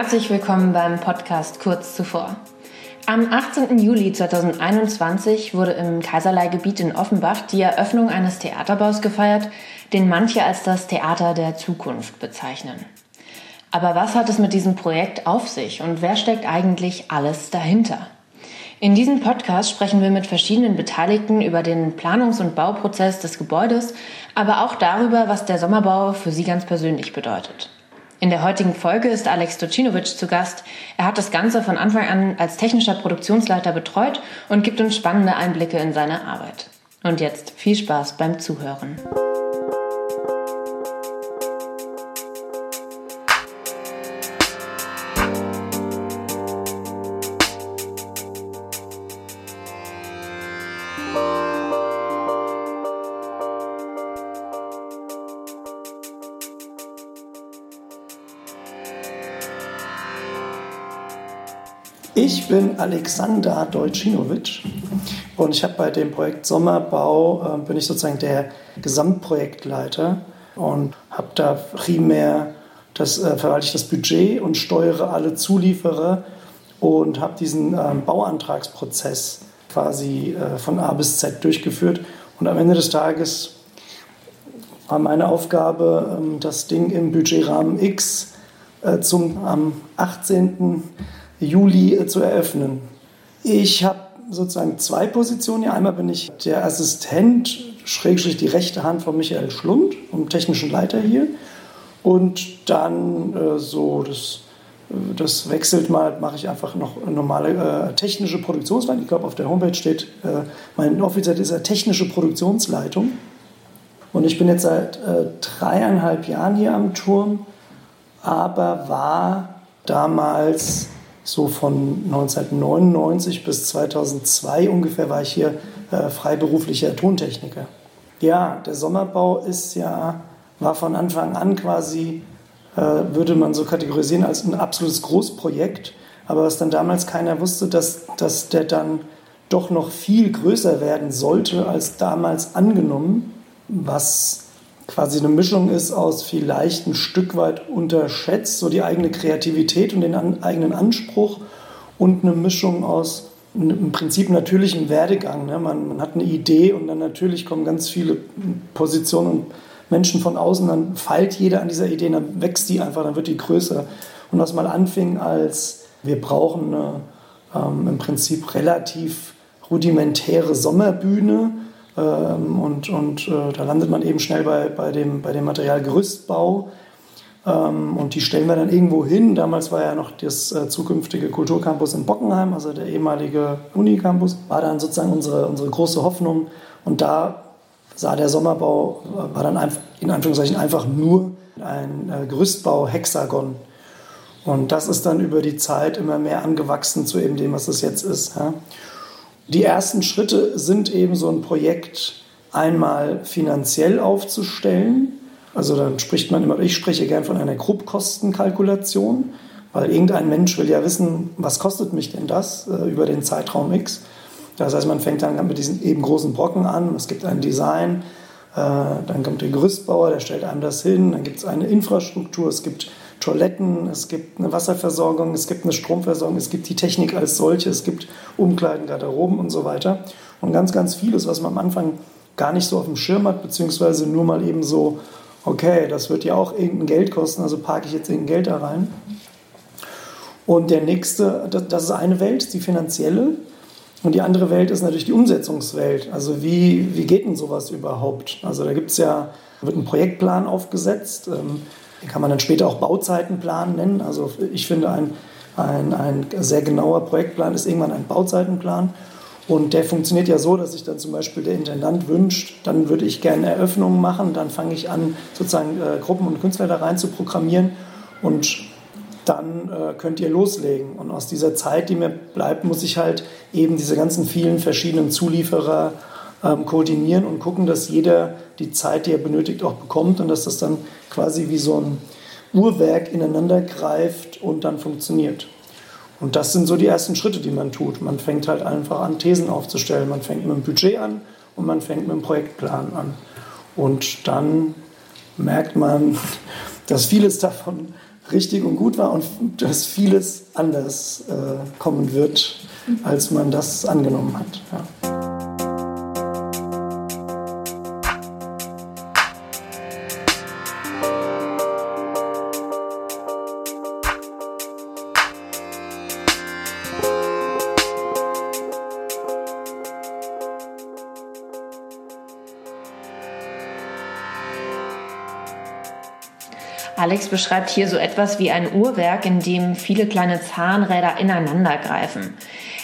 Herzlich willkommen beim Podcast Kurz zuvor. Am 18. Juli 2021 wurde im Kaiserlei-Gebiet in Offenbach die Eröffnung eines Theaterbaus gefeiert, den manche als das Theater der Zukunft bezeichnen. Aber was hat es mit diesem Projekt auf sich und wer steckt eigentlich alles dahinter? In diesem Podcast sprechen wir mit verschiedenen Beteiligten über den Planungs- und Bauprozess des Gebäudes, aber auch darüber, was der Sommerbau für sie ganz persönlich bedeutet. In der heutigen Folge ist Alex Docinovic zu Gast. Er hat das Ganze von Anfang an als technischer Produktionsleiter betreut und gibt uns spannende Einblicke in seine Arbeit. Und jetzt viel Spaß beim Zuhören. Ich bin Alexander Dolcinovic und ich habe bei dem Projekt Sommerbau, äh, bin ich sozusagen der Gesamtprojektleiter und habe da primär das, äh, verwalte ich das Budget und steuere alle Zulieferer und habe diesen äh, Bauantragsprozess quasi äh, von A bis Z durchgeführt. Und am Ende des Tages war meine Aufgabe, ähm, das Ding im Budgetrahmen X äh, zum am 18. Juli äh, zu eröffnen. Ich habe sozusagen zwei Positionen hier. Einmal bin ich der Assistent, schrägstrich die rechte Hand von Michael Schlund, dem technischen Leiter hier. Und dann äh, so, das, äh, das wechselt mal, mache ich einfach noch normale äh, technische Produktionsleitung. Ich glaube, auf der Homepage steht, äh, mein offiziell ist ja technische Produktionsleitung. Und ich bin jetzt seit äh, dreieinhalb Jahren hier am Turm, aber war damals so von 1999 bis 2002 ungefähr war ich hier äh, freiberuflicher Tontechniker. Ja, der Sommerbau ist ja, war von Anfang an quasi, äh, würde man so kategorisieren, als ein absolutes Großprojekt. Aber was dann damals keiner wusste, dass, dass der dann doch noch viel größer werden sollte als damals angenommen, was quasi eine Mischung ist aus vielleicht ein Stück weit unterschätzt, so die eigene Kreativität und den an, eigenen Anspruch und eine Mischung aus im Prinzip natürlichem Werdegang. Ne? Man, man, hat eine Idee und dann natürlich kommen ganz viele Positionen und Menschen von außen, dann feilt jeder an dieser Idee, dann wächst die einfach, dann wird die größer. Und was mal anfing als, wir brauchen eine ähm, im Prinzip relativ rudimentäre Sommerbühne, und, und äh, da landet man eben schnell bei, bei, dem, bei dem Material Gerüstbau. Ähm, und die stellen wir dann irgendwo hin. Damals war ja noch das äh, zukünftige Kulturcampus in Bockenheim, also der ehemalige Unicampus, war dann sozusagen unsere, unsere große Hoffnung. Und da sah der Sommerbau, äh, war dann in Anführungszeichen einfach nur ein Gerüstbau-Hexagon. Und das ist dann über die Zeit immer mehr angewachsen zu eben dem, was es jetzt ist. Die ersten Schritte sind eben so ein Projekt einmal finanziell aufzustellen. Also dann spricht man immer, ich spreche gern von einer Grobkostenkalkulation, weil irgendein Mensch will ja wissen, was kostet mich denn das äh, über den Zeitraum X. Das heißt, man fängt dann mit diesen eben großen Brocken an, es gibt ein Design, äh, dann kommt der Gerüstbauer, der stellt einem das hin, dann gibt es eine Infrastruktur, es gibt Toiletten, es gibt eine Wasserversorgung, es gibt eine Stromversorgung, es gibt die Technik als solche, es gibt Umkleiden, Garderoben und so weiter. Und ganz, ganz vieles, was man am Anfang gar nicht so auf dem Schirm hat, beziehungsweise nur mal eben so, okay, das wird ja auch irgendein Geld kosten, also parke ich jetzt irgendein Geld da rein. Und der nächste, das ist eine Welt, die finanzielle. Und die andere Welt ist natürlich die Umsetzungswelt. Also wie, wie geht denn sowas überhaupt? Also da gibt es ja, wird ein Projektplan aufgesetzt. Ähm, kann man dann später auch Bauzeitenplan nennen. Also ich finde, ein, ein, ein sehr genauer Projektplan ist irgendwann ein Bauzeitenplan. Und der funktioniert ja so, dass sich dann zum Beispiel der Intendant wünscht, dann würde ich gerne Eröffnungen machen, dann fange ich an, sozusagen äh, Gruppen und Künstler da rein zu programmieren und dann äh, könnt ihr loslegen. Und aus dieser Zeit, die mir bleibt, muss ich halt eben diese ganzen vielen verschiedenen Zulieferer ähm, koordinieren und gucken, dass jeder die Zeit, die er benötigt, auch bekommt und dass das dann quasi wie so ein Uhrwerk ineinander greift und dann funktioniert. Und das sind so die ersten Schritte, die man tut. Man fängt halt einfach an, Thesen aufzustellen. Man fängt mit dem Budget an und man fängt mit dem Projektplan an. Und dann merkt man, dass vieles davon richtig und gut war und dass vieles anders äh, kommen wird, als man das angenommen hat. Ja. Alex beschreibt hier so etwas wie ein Uhrwerk, in dem viele kleine Zahnräder ineinander greifen.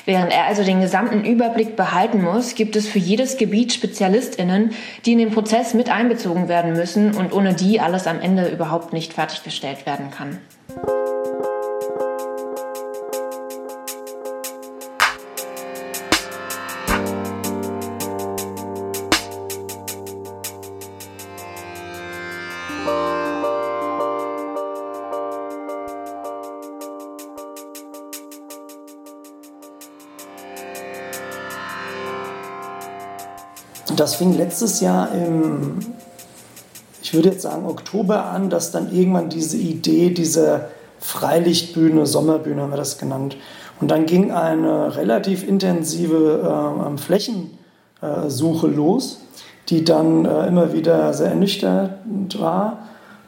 Während er also den gesamten Überblick behalten muss, gibt es für jedes Gebiet SpezialistInnen, die in den Prozess mit einbezogen werden müssen und ohne die alles am Ende überhaupt nicht fertiggestellt werden kann. Das fing letztes Jahr im, ich würde jetzt sagen, Oktober an, dass dann irgendwann diese Idee dieser Freilichtbühne, Sommerbühne haben wir das genannt. Und dann ging eine relativ intensive äh, Flächensuche los, die dann äh, immer wieder sehr ernüchternd war,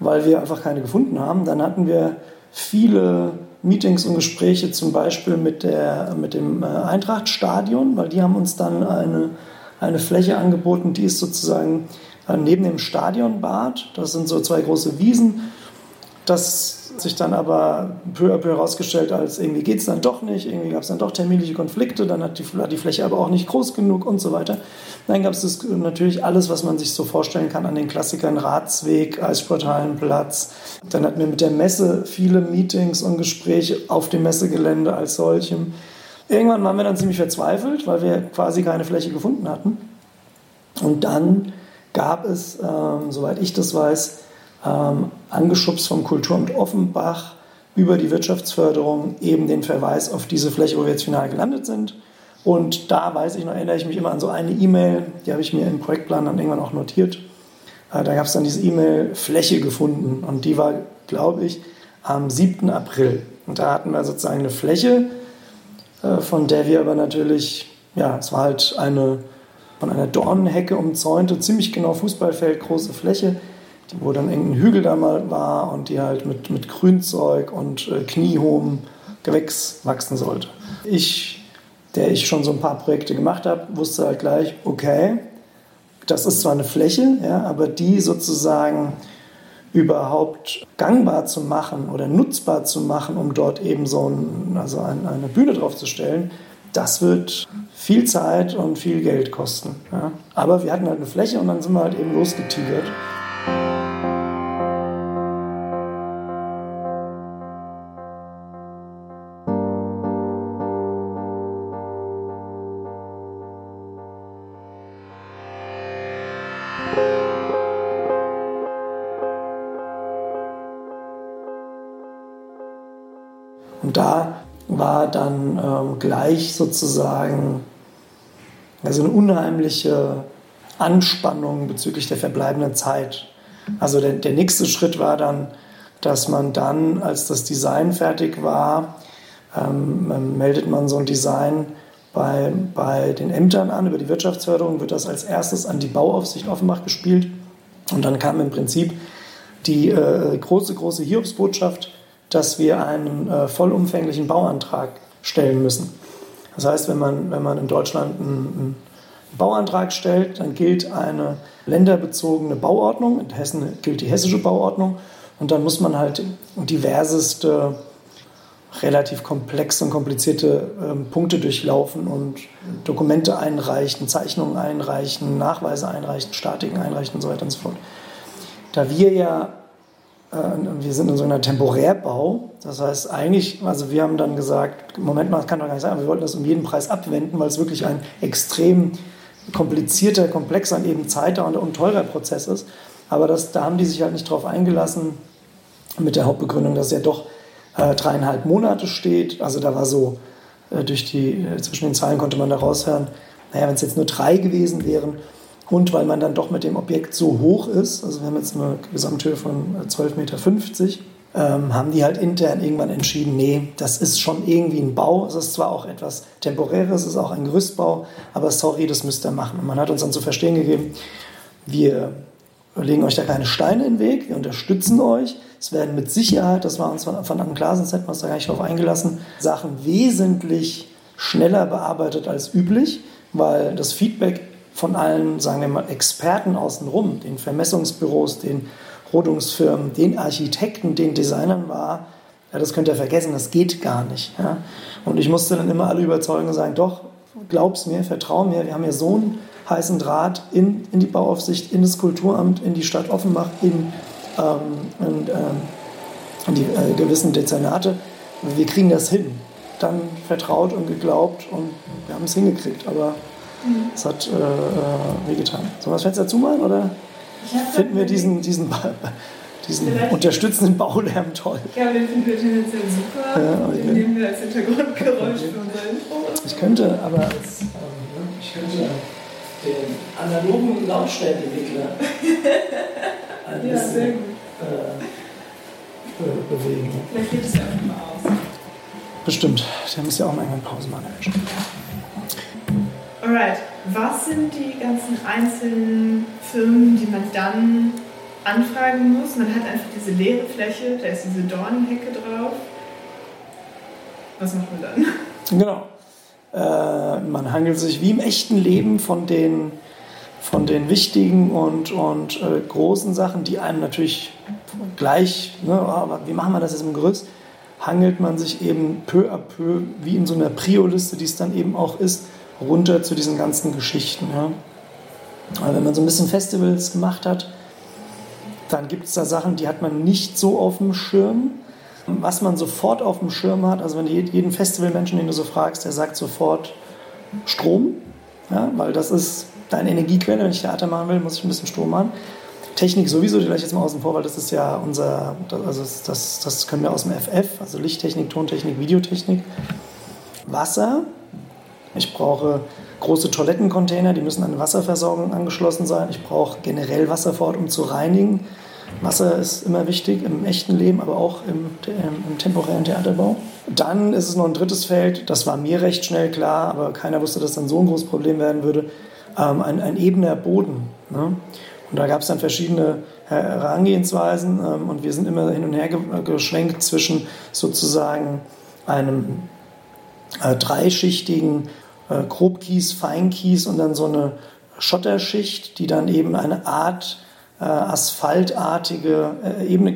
weil wir einfach keine gefunden haben. Dann hatten wir viele Meetings und Gespräche zum Beispiel mit, der, mit dem äh, Eintrachtstadion, weil die haben uns dann eine eine Fläche angeboten, die ist sozusagen äh, neben dem Stadionbad. Das sind so zwei große Wiesen. Das sich dann aber peu à peu herausgestellt, als irgendwie geht es dann doch nicht, irgendwie gab es dann doch terminliche Konflikte, dann hat die, die Fläche aber auch nicht groß genug und so weiter. Dann gab es natürlich alles, was man sich so vorstellen kann an den Klassikern, Ratsweg, Eissporthallenplatz. Dann hatten wir mit der Messe viele Meetings und Gespräche auf dem Messegelände als solchem. Irgendwann waren wir dann ziemlich verzweifelt, weil wir quasi keine Fläche gefunden hatten. Und dann gab es, ähm, soweit ich das weiß, ähm, angeschubst vom Kulturamt Offenbach über die Wirtschaftsförderung eben den Verweis auf diese Fläche, wo wir jetzt final gelandet sind. Und da weiß ich noch, erinnere ich mich immer an so eine E-Mail, die habe ich mir im Projektplan dann irgendwann auch notiert. Äh, da gab es dann diese E-Mail Fläche gefunden und die war, glaube ich, am 7. April. Und da hatten wir sozusagen eine Fläche, von der wir aber natürlich, ja, es war halt eine von einer Dornenhecke umzäunte, ziemlich genau Fußballfeld, große Fläche, wo dann irgendein Hügel da mal war und die halt mit, mit Grünzeug und äh, kniehohem Gewächs wachsen sollte. Ich, der ich schon so ein paar Projekte gemacht habe, wusste halt gleich, okay, das ist zwar eine Fläche, ja, aber die sozusagen überhaupt gangbar zu machen oder nutzbar zu machen, um dort eben so ein, also eine Bühne draufzustellen, das wird viel Zeit und viel Geld kosten. Ja. Aber wir hatten halt eine Fläche und dann sind wir halt eben losgetigert. Gleich sozusagen also eine unheimliche Anspannung bezüglich der verbleibenden Zeit. Also der, der nächste Schritt war dann, dass man dann, als das Design fertig war, ähm, meldet man so ein Design bei, bei den Ämtern an. Über die Wirtschaftsförderung wird das als erstes an die Bauaufsicht Offenbach gespielt. Und dann kam im Prinzip die äh, große, große Hiobsbotschaft, dass wir einen äh, vollumfänglichen Bauantrag stellen müssen. Das heißt, wenn man, wenn man in Deutschland einen, einen Bauantrag stellt, dann gilt eine länderbezogene Bauordnung. In Hessen gilt die hessische Bauordnung. Und dann muss man halt diverseste, relativ komplexe und komplizierte ähm, Punkte durchlaufen und Dokumente einreichen, Zeichnungen einreichen, Nachweise einreichen, Statiken einreichen und so weiter und so fort. Da wir ja äh, wir sind in so einer Temporärbau. Das heißt, eigentlich, also wir haben dann gesagt, Moment mal, das kann doch gar nicht sein, wir wollten das um jeden Preis abwenden, weil es wirklich ein extrem komplizierter, komplexer und eben zeiter und, und teurer Prozess ist. Aber das, da haben die sich halt nicht drauf eingelassen, mit der Hauptbegründung, dass ja doch äh, dreieinhalb Monate steht. Also da war so, äh, durch die, äh, zwischen den Zeilen konnte man da raushören, naja, wenn es jetzt nur drei gewesen wären, und weil man dann doch mit dem Objekt so hoch ist, also wir haben jetzt eine Gesamthöhe von 12,50 Meter, ähm, haben die halt intern irgendwann entschieden, nee, das ist schon irgendwie ein Bau. Es ist zwar auch etwas Temporäres, es ist auch ein Gerüstbau, aber sorry, das müsst ihr machen. Und man hat uns dann zu verstehen gegeben, wir legen euch da keine Steine in den Weg, wir unterstützen euch. Es werden mit Sicherheit, das war uns von an klar, sonst hätten wir uns da gar nicht drauf eingelassen, Sachen wesentlich schneller bearbeitet als üblich, weil das Feedback von allen, sagen wir mal, Experten außenrum, den Vermessungsbüros, den Rodungsfirmen, den Architekten, den Designern war, ja, das könnt ihr vergessen, das geht gar nicht. Ja. Und ich musste dann immer alle überzeugen und sagen, doch, glaub's mir, vertrau mir, wir haben ja so einen heißen Draht in, in die Bauaufsicht, in das Kulturamt, in die Stadt Offenbach, in, ähm, in, ähm, in die äh, gewissen Dezernate. Wir kriegen das hin. Dann vertraut und geglaubt und wir haben es hingekriegt. Aber mhm. es hat äh, äh, wehgetan. Sollen wir das Fenster zumachen oder finden wir diesen, diesen, diesen unterstützenden Baulärm toll? Ja, wir finden wir tendenziell super. Ja, okay. Den nehmen wir als Hintergrundgeräusch für unser Info. Ich könnte aber als, ähm, ich könnte den analogen Lautstärkeregler ein ja, bisschen äh, bewegen. Vielleicht geht es ja auch mal aus. Bestimmt, der muss ja auch mal irgendwann Pause machen. Alright, was sind die ganzen einzelnen Firmen, die man dann anfragen muss? Man hat einfach diese leere Fläche, da ist diese Dornenhecke drauf. Was macht man dann? Genau. Äh, man handelt sich wie im echten Leben von den, von den wichtigen und, und äh, großen Sachen, die einem natürlich gleich, ne, aber wie machen wir das jetzt im Gerüst, hangelt man sich eben peu à peu, wie in so einer Prio-Liste, die es dann eben auch ist, runter zu diesen ganzen Geschichten. Ja. Aber wenn man so ein bisschen Festivals gemacht hat, dann gibt es da Sachen, die hat man nicht so auf dem Schirm. Was man sofort auf dem Schirm hat, also wenn du jeden Festivalmenschen, den du so fragst, der sagt sofort Strom, ja, weil das ist deine Energiequelle. Wenn ich Theater machen will, muss ich ein bisschen Strom machen. Technik sowieso, die gleich jetzt mal außen vor, weil das ist ja unser, also das, das können wir aus dem FF, also Lichttechnik, Tontechnik, Videotechnik. Wasser, ich brauche große Toilettencontainer, die müssen an eine Wasserversorgung angeschlossen sein. Ich brauche generell Wasser vor Ort, um zu reinigen. Wasser ist immer wichtig im echten Leben, aber auch im, im, temporären Theaterbau. Dann ist es noch ein drittes Feld, das war mir recht schnell klar, aber keiner wusste, dass dann so ein großes Problem werden würde, ähm, ein, ein ebener Boden. Ne? Und da gab es dann verschiedene Herangehensweisen ähm, und wir sind immer hin und her geschwenkt zwischen sozusagen einem äh, dreischichtigen äh, Grobkies, Feinkies und dann so eine Schotterschicht, die dann eben eine Art äh, asphaltartige äh, Ebene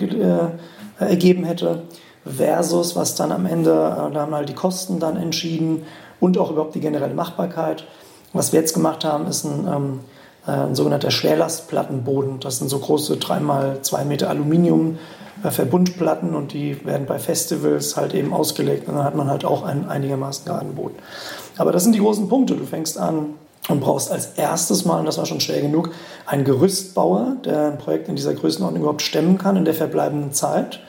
äh, ergeben hätte, versus was dann am Ende, äh, da haben halt die Kosten dann entschieden und auch überhaupt die generelle Machbarkeit. Was wir jetzt gemacht haben, ist ein, ähm, äh, ein sogenannter Schwerlastplattenboden. Das sind so große 3x2 Meter Aluminium Verbundplatten und die werden bei Festivals halt eben ausgelegt und dann hat man halt auch einen einigermaßen geraden Boden. Aber das sind die großen Punkte. Du fängst an und brauchst als erstes Mal, und das war schon schwer genug, einen Gerüstbauer, der ein Projekt in dieser Größenordnung überhaupt stemmen kann in der verbleibenden Zeit.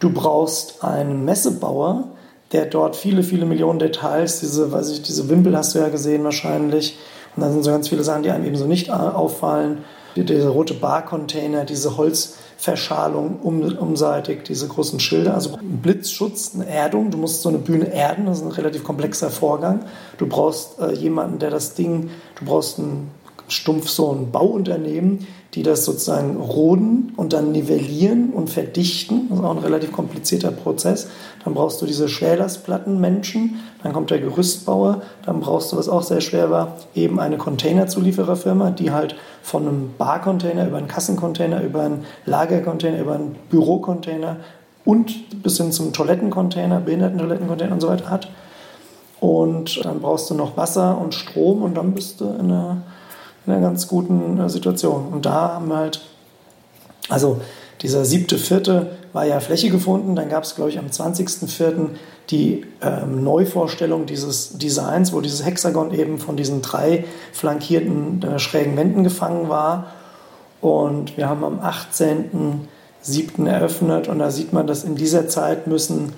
Du brauchst einen Messebauer, der dort viele, viele Millionen Details, diese, weiß ich, diese Wimpel hast du ja gesehen wahrscheinlich, und dann sind so ganz viele Sachen, die einem eben so nicht auffallen. Dieser rote Barcontainer, diese Holz, Verschalung um, umseitig, diese großen Schilder, also Blitzschutz, eine Erdung. Du musst so eine Bühne erden, das ist ein relativ komplexer Vorgang. Du brauchst äh, jemanden, der das Ding, du brauchst ein stumpf so ein Bauunternehmen, die das sozusagen roden und dann nivellieren und verdichten. Das ist auch ein relativ komplizierter Prozess. Dann brauchst du diese Schwerlastplattenmenschen, dann kommt der Gerüstbauer, dann brauchst du, was auch sehr schwer war, eben eine Containerzuliefererfirma, die halt von einem Barcontainer über einen Kassencontainer, über einen Lagercontainer, über einen Bürocontainer und bis hin zum Toilettencontainer, Behindertentoilettencontainer und so weiter hat. Und dann brauchst du noch Wasser und Strom und dann bist du in einer in einer ganz guten äh, Situation. Und da haben wir halt, also dieser siebte, vierte war ja Fläche gefunden. Dann gab es, glaube ich, am 20.04. die ähm, Neuvorstellung dieses Designs, wo dieses Hexagon eben von diesen drei flankierten äh, schrägen Wänden gefangen war. Und wir haben am 18.07. eröffnet und da sieht man, dass in dieser Zeit müssen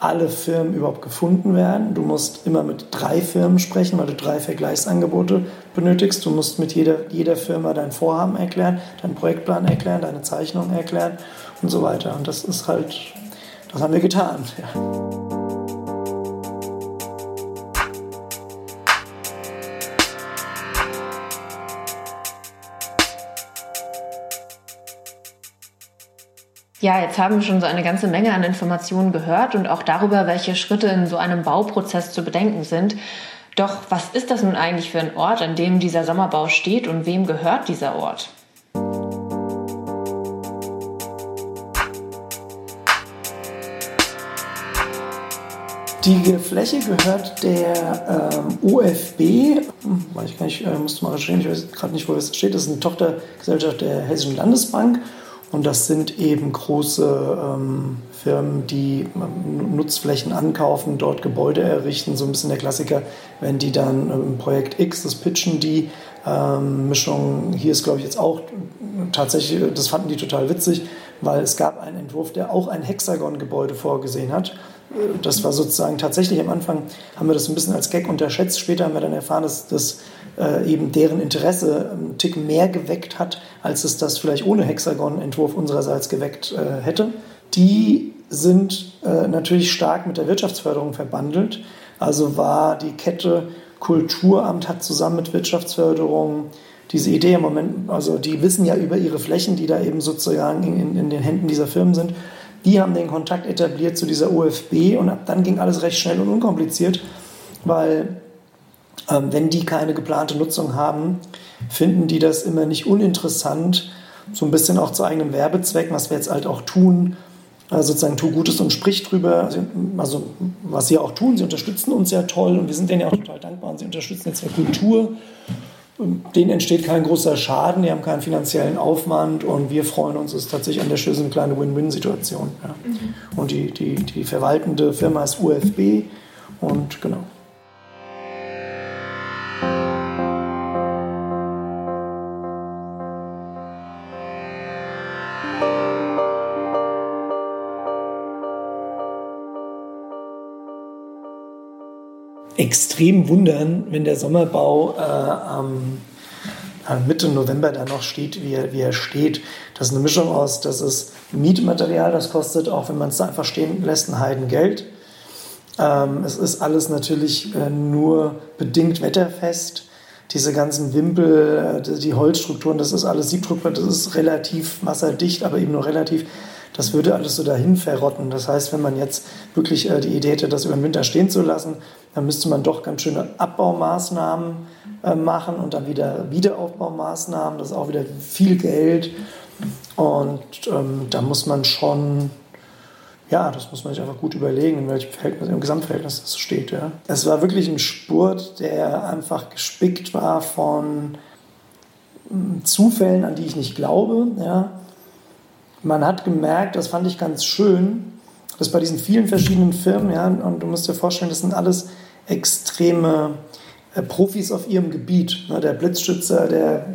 alle Firmen überhaupt gefunden werden. Du musst immer mit drei Firmen sprechen, weil du drei Vergleichsangebote benötigst. Du musst mit jeder, jeder Firma dein Vorhaben erklären, deinen Projektplan erklären, deine Zeichnung erklären und so weiter. Und das ist halt, das haben wir getan. Ja. Ja, jetzt haben wir schon so eine ganze Menge an Informationen gehört und auch darüber, welche Schritte in so einem Bauprozess zu bedenken sind. Doch was ist das nun eigentlich für ein Ort, an dem dieser Sommerbau steht und wem gehört dieser Ort? Die Fläche gehört der ähm, OFB, ich gar nicht, äh, musste mal recherchieren, ich weiß gerade nicht, wo das steht, das ist eine Tochtergesellschaft der Hessischen Landesbank und das sind eben große ähm, Firmen, die ähm, Nutzflächen ankaufen, dort Gebäude errichten. So ein bisschen der Klassiker, wenn die dann im Projekt X, das pitchen die. Ähm, Mischung, hier ist glaube ich jetzt auch tatsächlich, das fanden die total witzig, weil es gab einen Entwurf, der auch ein Hexagon-Gebäude vorgesehen hat. Das war sozusagen tatsächlich am Anfang, haben wir das ein bisschen als Gag unterschätzt. Später haben wir dann erfahren, dass das äh, eben deren Interesse einen Tick mehr geweckt hat, als es das vielleicht ohne Hexagon-Entwurf unsererseits geweckt äh, hätte. Die sind äh, natürlich stark mit der Wirtschaftsförderung verbandelt. Also war die Kette Kulturamt hat zusammen mit Wirtschaftsförderung diese Idee im Moment, also die wissen ja über ihre Flächen, die da eben sozusagen in, in den Händen dieser Firmen sind. Die haben den Kontakt etabliert zu dieser OFB und ab dann ging alles recht schnell und unkompliziert, weil wenn die keine geplante Nutzung haben, finden die das immer nicht uninteressant, so ein bisschen auch zu eigenem Werbezweck, was wir jetzt halt auch tun, äh, sozusagen tu Gutes und sprich drüber. Also, also, was sie auch tun, sie unterstützen uns ja toll und wir sind denen ja auch total dankbar und sie unterstützen jetzt der Kultur. Denen entsteht kein großer Schaden, die haben keinen finanziellen Aufwand und wir freuen uns, es ist tatsächlich an der Stelle eine kleine Win-Win-Situation. Ja. Mhm. Und die, die, die verwaltende Firma ist UFB und genau. Extrem wundern, wenn der Sommerbau äh, am Mitte November dann noch steht, wie er, wie er steht. Das ist eine Mischung aus, das ist Mietmaterial, das kostet, auch wenn man es da einfach stehen lässt, ein Heidengeld. Ähm, es ist alles natürlich äh, nur bedingt wetterfest. Diese ganzen Wimpel, äh, die Holzstrukturen, das ist alles Siebdruck, das ist relativ wasserdicht, aber eben nur relativ das würde alles so dahin verrotten. Das heißt, wenn man jetzt wirklich äh, die Idee hätte, das über den Winter stehen zu lassen, dann müsste man doch ganz schöne Abbaumaßnahmen äh, machen und dann wieder Wiederaufbaumaßnahmen. Das ist auch wieder viel Geld. Und ähm, da muss man schon, ja, das muss man sich einfach gut überlegen, in welchem Verhältnis, im Gesamtverhältnis das steht. Ja. Es war wirklich ein Spurt, der einfach gespickt war von hm, Zufällen, an die ich nicht glaube. Ja man hat gemerkt, das fand ich ganz schön, dass bei diesen vielen verschiedenen Firmen, ja, und du musst dir vorstellen, das sind alles extreme äh, Profis auf ihrem Gebiet. Ne? Der Blitzschützer, der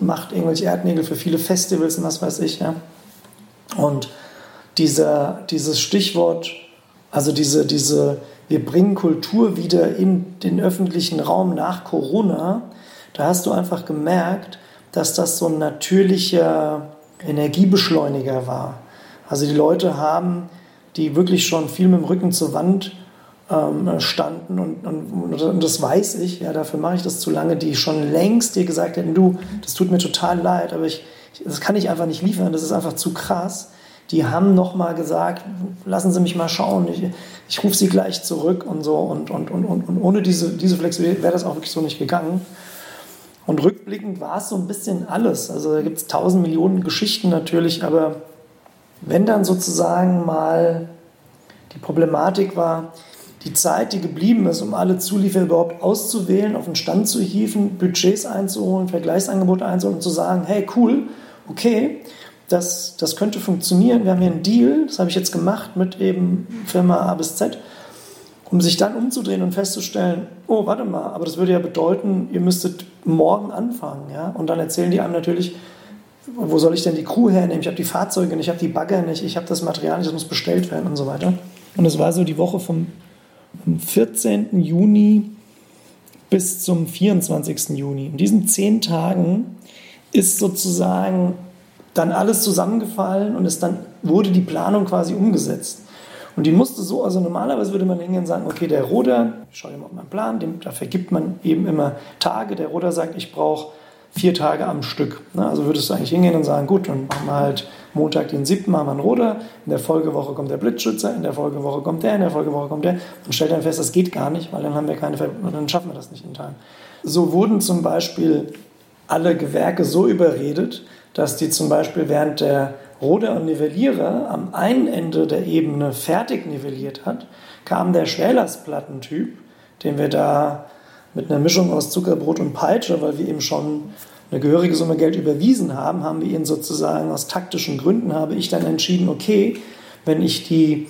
macht irgendwelche Erdnägel für viele Festivals und was weiß ich. Ja? Und dieser, dieses Stichwort, also diese, diese, wir bringen Kultur wieder in den öffentlichen Raum nach Corona, da hast du einfach gemerkt, dass das so ein natürlicher Energiebeschleuniger war. Also die Leute haben, die wirklich schon viel mit dem Rücken zur Wand ähm, standen und, und, und, das weiß ich, ja, dafür mache ich das zu lange, die schon längst dir gesagt hätten, du, das tut mir total leid, aber ich, das kann ich einfach nicht liefern, das ist einfach zu krass. Die haben nochmal gesagt, lassen Sie mich mal schauen, ich, ich rufe Sie gleich zurück und so und, und, und, und, ohne diese, diese Flexibilität wäre das auch wirklich so nicht gegangen. Und rückblickend war es so ein bisschen alles. Also da gibt es tausend Millionen Geschichten natürlich, aber wenn dann sozusagen mal die Problematik war, die Zeit, die geblieben ist, um alle Zulieferer überhaupt auszuwählen, auf den Stand zu hieven, Budgets einzuholen, Vergleichsangebote einzuholen und zu sagen, hey cool, okay, das, das könnte funktionieren, wir haben hier einen Deal, das habe ich jetzt gemacht mit eben Firma A bis Z um sich dann umzudrehen und festzustellen, oh, warte mal, aber das würde ja bedeuten, ihr müsstet morgen anfangen. Ja? Und dann erzählen die einem natürlich, wo soll ich denn die Crew hernehmen? Ich habe die Fahrzeuge nicht, ich habe die Bagger nicht, ich habe das Material nicht, das muss bestellt werden und so weiter. Und es war so die Woche vom 14. Juni bis zum 24. Juni. In diesen zehn Tagen ist sozusagen dann alles zusammengefallen und es dann wurde die Planung quasi umgesetzt. Und die musste so, also normalerweise würde man hingehen und sagen, okay, der Roder, ich schaue mal auf meinen Plan, dem, da vergibt man eben immer Tage. Der Roder sagt, ich brauche vier Tage am Stück. Ne? Also würdest du eigentlich hingehen und sagen, gut, dann machen wir halt Montag den 7. machen wir einen Roder, in der Folgewoche kommt der Blitzschützer, in der Folgewoche kommt der, in der Folgewoche kommt der und stellt dann fest, das geht gar nicht, weil dann haben wir keine, dann schaffen wir das nicht in Tagen. So wurden zum Beispiel alle Gewerke so überredet, dass die zum Beispiel während der Roder und Nivellierer am einen Ende der Ebene fertig nivelliert hat, kam der Schwälersplattentyp, den wir da mit einer Mischung aus Zuckerbrot und Peitsche, weil wir eben schon eine gehörige Summe Geld überwiesen haben, haben wir ihn sozusagen aus taktischen Gründen, habe ich dann entschieden, okay, wenn ich die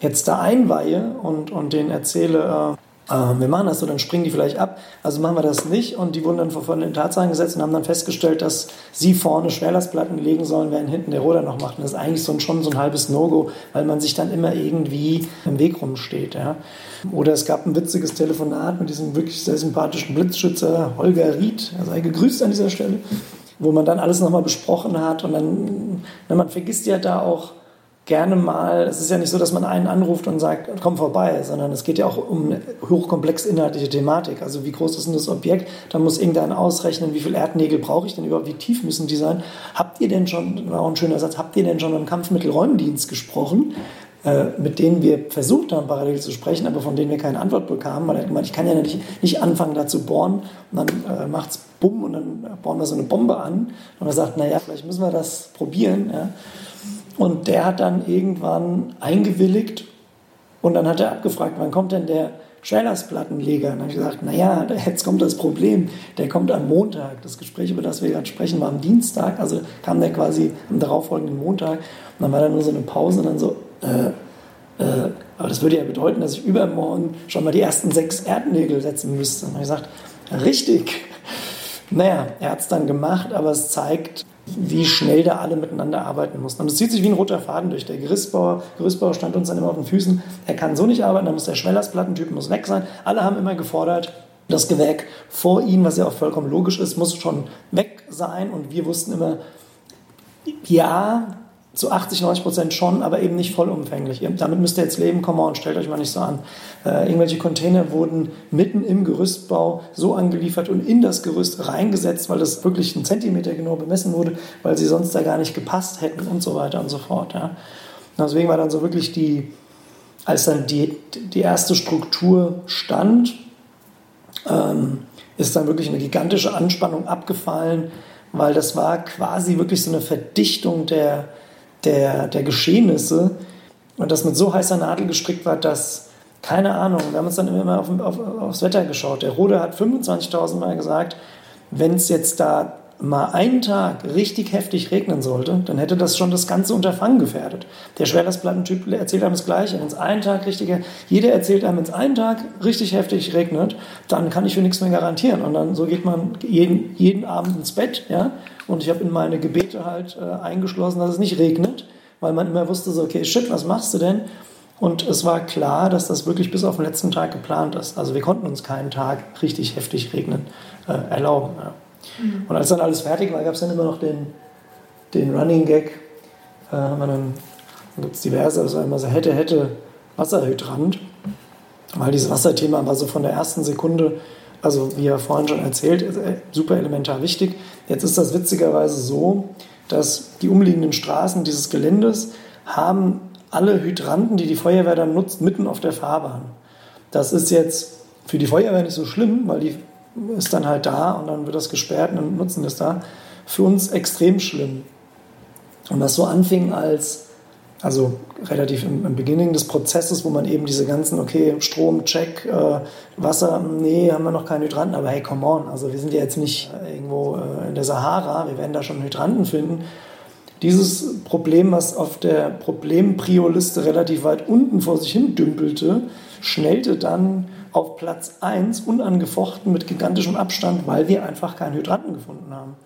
jetzt da einweihe und, und denen erzähle, äh, äh, wir machen das so, dann springen die vielleicht ab. Also machen wir das nicht und die wurden dann vor den Tatsachen gesetzt und haben dann festgestellt, dass sie vorne Schwerlastplatten legen sollen, während hinten der Roder noch macht. Und das ist eigentlich so, schon so ein halbes No-Go, weil man sich dann immer irgendwie im Weg rumsteht. Ja. Oder es gab ein witziges Telefonat mit diesem wirklich sehr sympathischen Blitzschützer Holger Ried, er sei gegrüßt an dieser Stelle, wo man dann alles nochmal besprochen hat und dann, na, man vergisst ja da auch gerne mal, es ist ja nicht so, dass man einen anruft und sagt, komm vorbei, sondern es geht ja auch um eine hochkomplex inhaltliche Thematik. Also wie groß ist denn das Objekt? Da muss irgendeiner ausrechnen, wie viel Erdnägel brauche ich denn überhaupt, wie tief müssen die sein? Habt ihr denn schon, war auch ein schöner Satz, habt ihr denn schon im Kampfmittelräumdienst gesprochen? Äh, mit denen wir versucht haben, parallel zu sprechen, aber von denen wir keine Antwort bekamen, weil er gemeint, ich kann ja nicht, nicht anfangen, da zu bohren und dann äh, macht es bumm und dann bauen wir so eine Bombe an und er sagt, naja, vielleicht müssen wir das probieren. Ja. Und der hat dann irgendwann eingewilligt und dann hat er abgefragt, wann kommt denn der Schwellersplattenleger? Und dann habe ich gesagt, naja, jetzt kommt das Problem, der kommt am Montag. Das Gespräch, über das wir gerade sprechen, war am Dienstag, also kam der quasi am darauffolgenden Montag. Und dann war da nur so eine Pause und dann so, äh, äh, aber das würde ja bedeuten, dass ich übermorgen schon mal die ersten sechs Erdnägel setzen müsste. Und ich gesagt, richtig. Naja, er hat es dann gemacht, aber es zeigt, wie schnell da alle miteinander arbeiten mussten. Und es zieht sich wie ein roter Faden durch. Der Gerüstbauer, Gerüstbauer stand uns dann immer auf den Füßen. Er kann so nicht arbeiten, dann muss der Schwellersplattentyp muss weg sein. Alle haben immer gefordert, das Gewerk vor ihm, was ja auch vollkommen logisch ist, muss schon weg sein. Und wir wussten immer, ja, zu 80, 90 Prozent schon, aber eben nicht vollumfänglich. Damit müsst ihr jetzt leben, komm mal und stellt euch mal nicht so an. Äh, irgendwelche Container wurden mitten im Gerüstbau so angeliefert und in das Gerüst reingesetzt, weil das wirklich einen Zentimeter genau bemessen wurde, weil sie sonst da gar nicht gepasst hätten und so weiter und so fort. Ja. deswegen war dann so wirklich die, als dann die, die erste Struktur stand, ähm, ist dann wirklich eine gigantische Anspannung abgefallen, weil das war quasi wirklich so eine Verdichtung der, der, der Geschehnisse und das mit so heißer Nadel gestrickt war, dass, keine Ahnung, wir haben uns dann immer auf, auf, aufs Wetter geschaut. Der Rode hat 25.000 Mal gesagt, wenn es jetzt da mal einen Tag richtig heftig regnen sollte, dann hätte das schon das ganze Unterfangen gefährdet. Der Schwerlastplattentyp erzählt einem das Gleiche. Wenn es einen Tag richtig, jeder erzählt einem, wenn es einen Tag richtig heftig regnet, dann kann ich für nichts mehr garantieren. Und dann so geht man jeden, jeden Abend ins Bett, ja, und ich habe in meine Gebete halt äh, eingeschlossen, dass es nicht regnet, weil man immer wusste, so, okay, shit, was machst du denn? Und es war klar, dass das wirklich bis auf den letzten Tag geplant ist. Also wir konnten uns keinen Tag richtig heftig regnen äh, erlauben. Ja. Mhm. Und als dann alles fertig war, gab es dann immer noch den, den Running Gag. Äh, haben wir dann dann gibt es diverse, also immer so hätte, hätte Wasserhydrant. Weil dieses Wasserthema war so von der ersten Sekunde also wie er vorhin schon erzählt, äh, super elementar wichtig. Jetzt ist das witzigerweise so, dass die umliegenden Straßen dieses Geländes haben alle Hydranten, die die Feuerwehr dann nutzt, mitten auf der Fahrbahn. Das ist jetzt für die Feuerwehr nicht so schlimm, weil die ist dann halt da und dann wird das gesperrt und dann nutzen das da. Für uns extrem schlimm. Und das so anfing als also relativ im, im Beginning des Prozesses, wo man eben diese ganzen, okay, Strom, Check, äh, Wasser, nee, haben wir noch keinen Hydranten, aber hey, come on, also wir sind ja jetzt nicht äh, irgendwo äh, in der Sahara, wir werden da schon Hydranten finden. Dieses Problem, was auf der Problemprioliste relativ weit unten vor sich hin dümpelte, schnellte dann auf Platz 1 unangefochten mit gigantischem Abstand, weil wir einfach keinen Hydranten gefunden haben.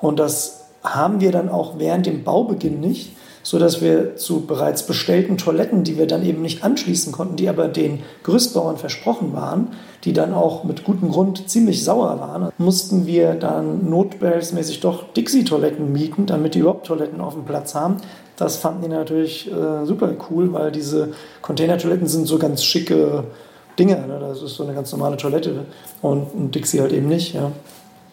Und das haben wir dann auch während dem Baubeginn nicht, sodass wir zu bereits bestellten Toiletten, die wir dann eben nicht anschließen konnten, die aber den Gerüstbauern versprochen waren, die dann auch mit gutem Grund ziemlich sauer waren, mussten wir dann notbehelfsmäßig doch Dixie-Toiletten mieten, damit die überhaupt Toiletten auf dem Platz haben. Das fanden die natürlich äh, super cool, weil diese Containertoiletten sind so ganz schicke Dinge. Ne? Das ist so eine ganz normale Toilette und ein Dixie halt eben nicht. Ja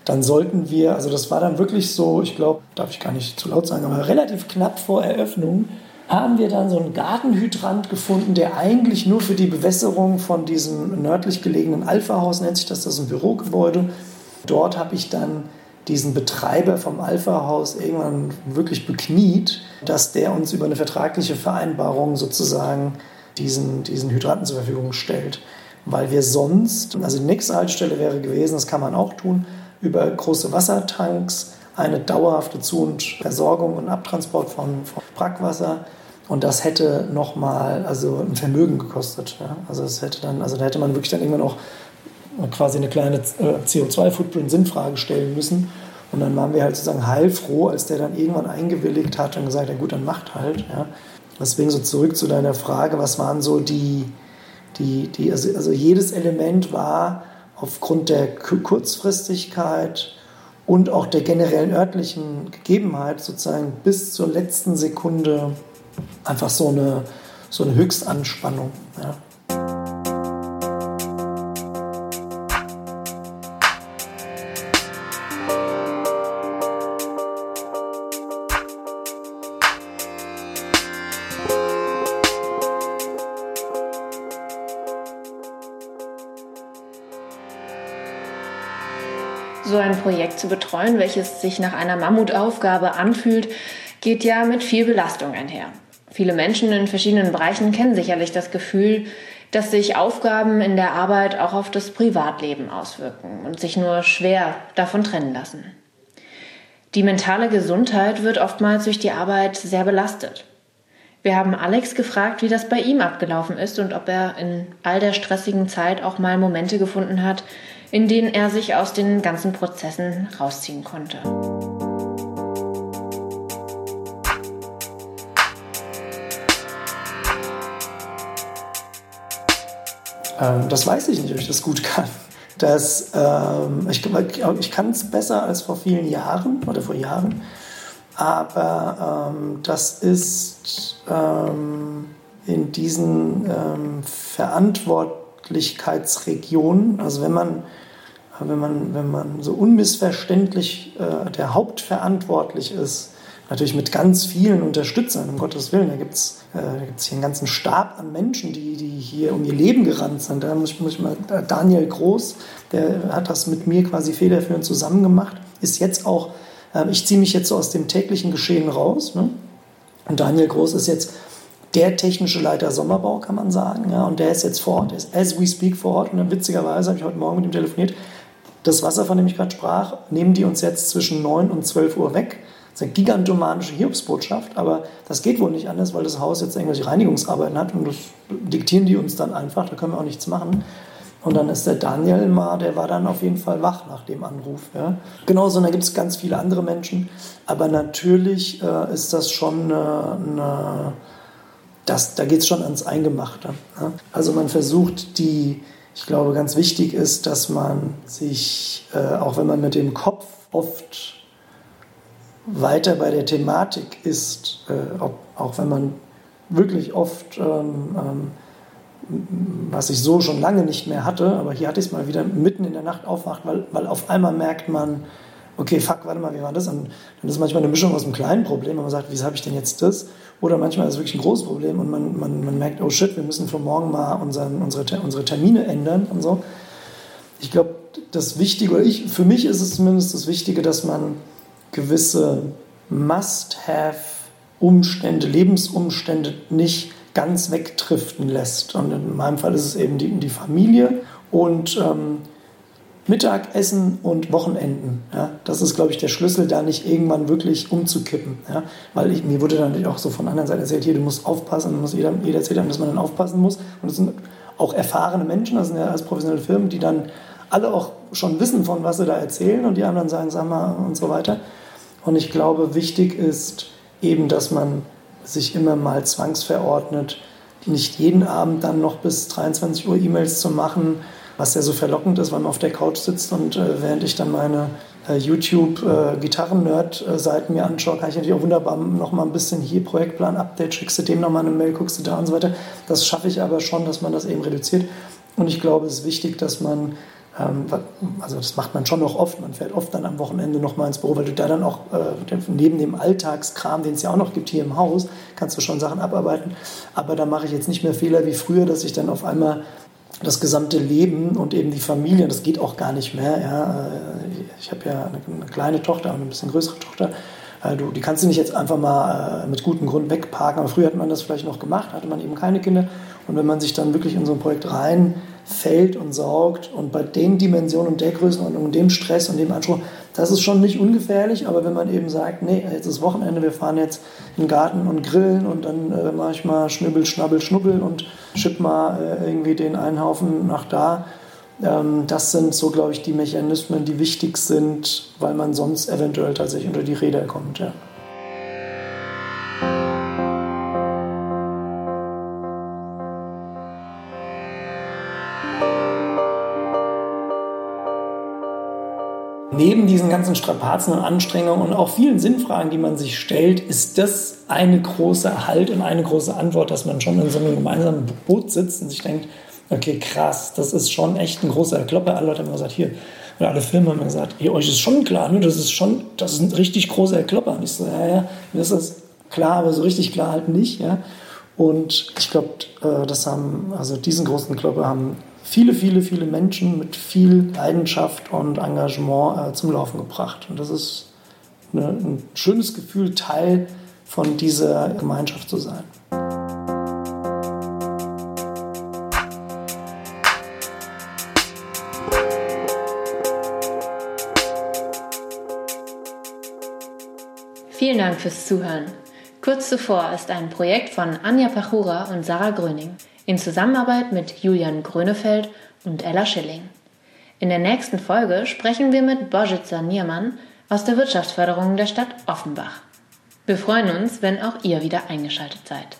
dann sollten wir, also das war dann wirklich so, ich glaube, darf ich gar nicht zu laut sagen, aber relativ knapp vor Eröffnung haben wir dann so einen Gartenhydrant gefunden, der eigentlich nur für die Bewässerung von diesem nördlich gelegenen Alpha-Haus, nennt sich das, das ist ein Bürogebäude. Dort habe ich dann diesen Betreiber vom Alpha-Haus irgendwann wirklich bekniet, dass der uns über eine vertragliche Vereinbarung sozusagen diesen, diesen Hydranten zur Verfügung stellt. Weil wir sonst, also die nächste Haltestelle wäre gewesen, das kann man auch tun, über große Wassertanks eine dauerhafte Zu- und Versorgung und Abtransport von, von Brackwasser. Und das hätte nochmal also ein Vermögen gekostet. Ja? Also das hätte dann, also da hätte man wirklich dann irgendwann auch quasi eine kleine äh, CO2-Footprint-Sinnfrage stellen müssen. Und dann waren wir halt sozusagen heilfroh, als der dann irgendwann eingewilligt hat und gesagt hat, ja gut, dann macht halt. Ja. Deswegen so zurück zu deiner Frage, was waren so die, die, die also, also jedes Element war aufgrund der Kurzfristigkeit und auch der generellen örtlichen Gegebenheit sozusagen bis zur letzten Sekunde einfach so eine, so eine Höchstanspannung. Ja. Zu betreuen, welches sich nach einer Mammutaufgabe anfühlt, geht ja mit viel Belastung einher. Viele Menschen in verschiedenen Bereichen kennen sicherlich das Gefühl, dass sich Aufgaben in der Arbeit auch auf das Privatleben auswirken und sich nur schwer davon trennen lassen. Die mentale Gesundheit wird oftmals durch die Arbeit sehr belastet. Wir haben Alex gefragt, wie das bei ihm abgelaufen ist und ob er in all der stressigen Zeit auch mal Momente gefunden hat, in denen er sich aus den ganzen Prozessen rausziehen konnte. Ähm, das weiß ich nicht, ob ich das gut kann. Das, ähm, ich ich kann es besser als vor vielen Jahren oder vor Jahren, aber ähm, das ist ähm, in diesen ähm, Verantwortlichkeitsregionen, also wenn man wenn man, wenn man so unmissverständlich äh, der Hauptverantwortlich ist, natürlich mit ganz vielen Unterstützern, um Gottes Willen, da gibt es äh, hier einen ganzen Stab an Menschen, die, die hier um ihr Leben gerannt sind. Da muss ich, muss ich mal, äh, Daniel Groß, der hat das mit mir quasi federführend zusammen gemacht, ist jetzt auch, äh, ich ziehe mich jetzt so aus dem täglichen Geschehen raus. Ne? Und Daniel Groß ist jetzt der technische Leiter Sommerbau, kann man sagen. Ja, und der ist jetzt vor Ort, der ist as we speak vor Ort. Und dann witzigerweise habe ich heute Morgen mit ihm telefoniert das Wasser, von dem ich gerade sprach, nehmen die uns jetzt zwischen 9 und 12 Uhr weg. Das ist eine gigantomanische Hiobsbotschaft, aber das geht wohl nicht anders, weil das Haus jetzt irgendwelche Reinigungsarbeiten hat und das diktieren die uns dann einfach, da können wir auch nichts machen. Und dann ist der Daniel mal, der war dann auf jeden Fall wach nach dem Anruf. Ja. Genauso, und da gibt es ganz viele andere Menschen. Aber natürlich äh, ist das schon eine, eine das, da geht es schon ans Eingemachte. Ja. Also man versucht die, ich glaube, ganz wichtig ist, dass man sich, äh, auch wenn man mit dem Kopf oft weiter bei der Thematik ist, äh, ob, auch wenn man wirklich oft, ähm, ähm, was ich so schon lange nicht mehr hatte, aber hier hatte ich es mal wieder mitten in der Nacht aufwacht, weil, weil auf einmal merkt man, okay, fuck, warte mal, wie war das? Und dann ist manchmal eine Mischung aus einem kleinen Problem, wenn man sagt, wieso habe ich denn jetzt das? Oder manchmal ist es wirklich ein großes Problem und man, man, man merkt, oh shit, wir müssen für morgen mal unseren, unsere, unsere Termine ändern und so. Ich glaube, das Wichtige, oder ich, für mich ist es zumindest das Wichtige, dass man gewisse Must-Have-Umstände, Lebensumstände nicht ganz wegdriften lässt. Und in meinem Fall ist es eben die, die Familie und ähm, Mittagessen und Wochenenden. Ja, das ist, glaube ich, der Schlüssel, da nicht irgendwann wirklich umzukippen. Ja, weil ich, mir wurde dann auch so von anderen Seiten erzählt, hier, du musst aufpassen, muss jeder, jeder erzählt haben, dass man dann aufpassen muss. Und das sind auch erfahrene Menschen, das sind ja alles professionelle Firmen, die dann alle auch schon wissen, von was sie da erzählen und die anderen sagen, sag mal und so weiter. Und ich glaube, wichtig ist eben, dass man sich immer mal zwangsverordnet, nicht jeden Abend dann noch bis 23 Uhr E-Mails zu machen, was ja so verlockend ist, weil man auf der Couch sitzt und äh, während ich dann meine äh, YouTube-Gitarren-Nerd-Seiten mir anschaue, kann ich natürlich auch wunderbar noch mal ein bisschen hier Projektplan-Update, schickst du dem noch mal eine Mail, guckst du da und so weiter. Das schaffe ich aber schon, dass man das eben reduziert. Und ich glaube, es ist wichtig, dass man ähm, also das macht man schon noch oft. Man fährt oft dann am Wochenende noch mal ins Büro, weil du da dann auch äh, neben dem Alltagskram, den es ja auch noch gibt hier im Haus, kannst du schon Sachen abarbeiten. Aber da mache ich jetzt nicht mehr Fehler wie früher, dass ich dann auf einmal das gesamte Leben und eben die Familie, das geht auch gar nicht mehr. Ja. Ich habe ja eine, eine, kleine Tochter und eine bisschen größere Tochter. Äh, du, die kannst du nicht jetzt einfach mal mit gutem Grund wegparken. Aber früher hat man das vielleicht noch gemacht, hatte man eben keine Kinder. Und wenn man sich dann wirklich in so ein Projekt rein fällt und saugt. Und bei den Dimensionen und der Größenordnung und dem Stress und dem Anspruch, das ist schon nicht ungefährlich, aber wenn man eben sagt, nee, jetzt ist Wochenende, wir fahren jetzt in den Garten und grillen und dann äh, mache ich mal Schnibbel, Schnabbel, Schnubbel und schipp mal äh, irgendwie den einen Haufen nach da. Ähm, das sind so, glaube ich, die Mechanismen, die wichtig sind, weil man sonst eventuell tatsächlich unter die Räder kommt. Ja. neben diesen ganzen Strapazen und Anstrengungen und auch vielen Sinnfragen, die man sich stellt, ist das eine große Halt und eine große Antwort, dass man schon in so einem gemeinsamen Boot sitzt und sich denkt, okay, krass, das ist schon echt ein großer Klopper. Alle Leute haben gesagt, hier, oder alle Firmen haben gesagt, hier, euch ist schon klar, ne, das ist schon, das ist ein richtig großer Klopper. Und ich so, ja, ja, das ist klar, aber so richtig klar halt nicht, ja. Und ich glaube, äh, das haben, also diesen großen Klopper haben viele, viele, viele Menschen mit viel Leidenschaft und Engagement äh, zum Laufen gebracht. Und das ist ein schönes Gefühl, Teil von dieser Gemeinschaft zu sein. Vielen Dank fürs Zuhören. Kurz zuvor ist ein Projekt von Anja Pachura und Sarah Gröning in Zusammenarbeit mit Julian Grönefeld und Ella Schilling. In der nächsten Folge sprechen wir mit Božica Niermann aus der Wirtschaftsförderung der Stadt Offenbach. Wir freuen uns, wenn auch ihr wieder eingeschaltet seid.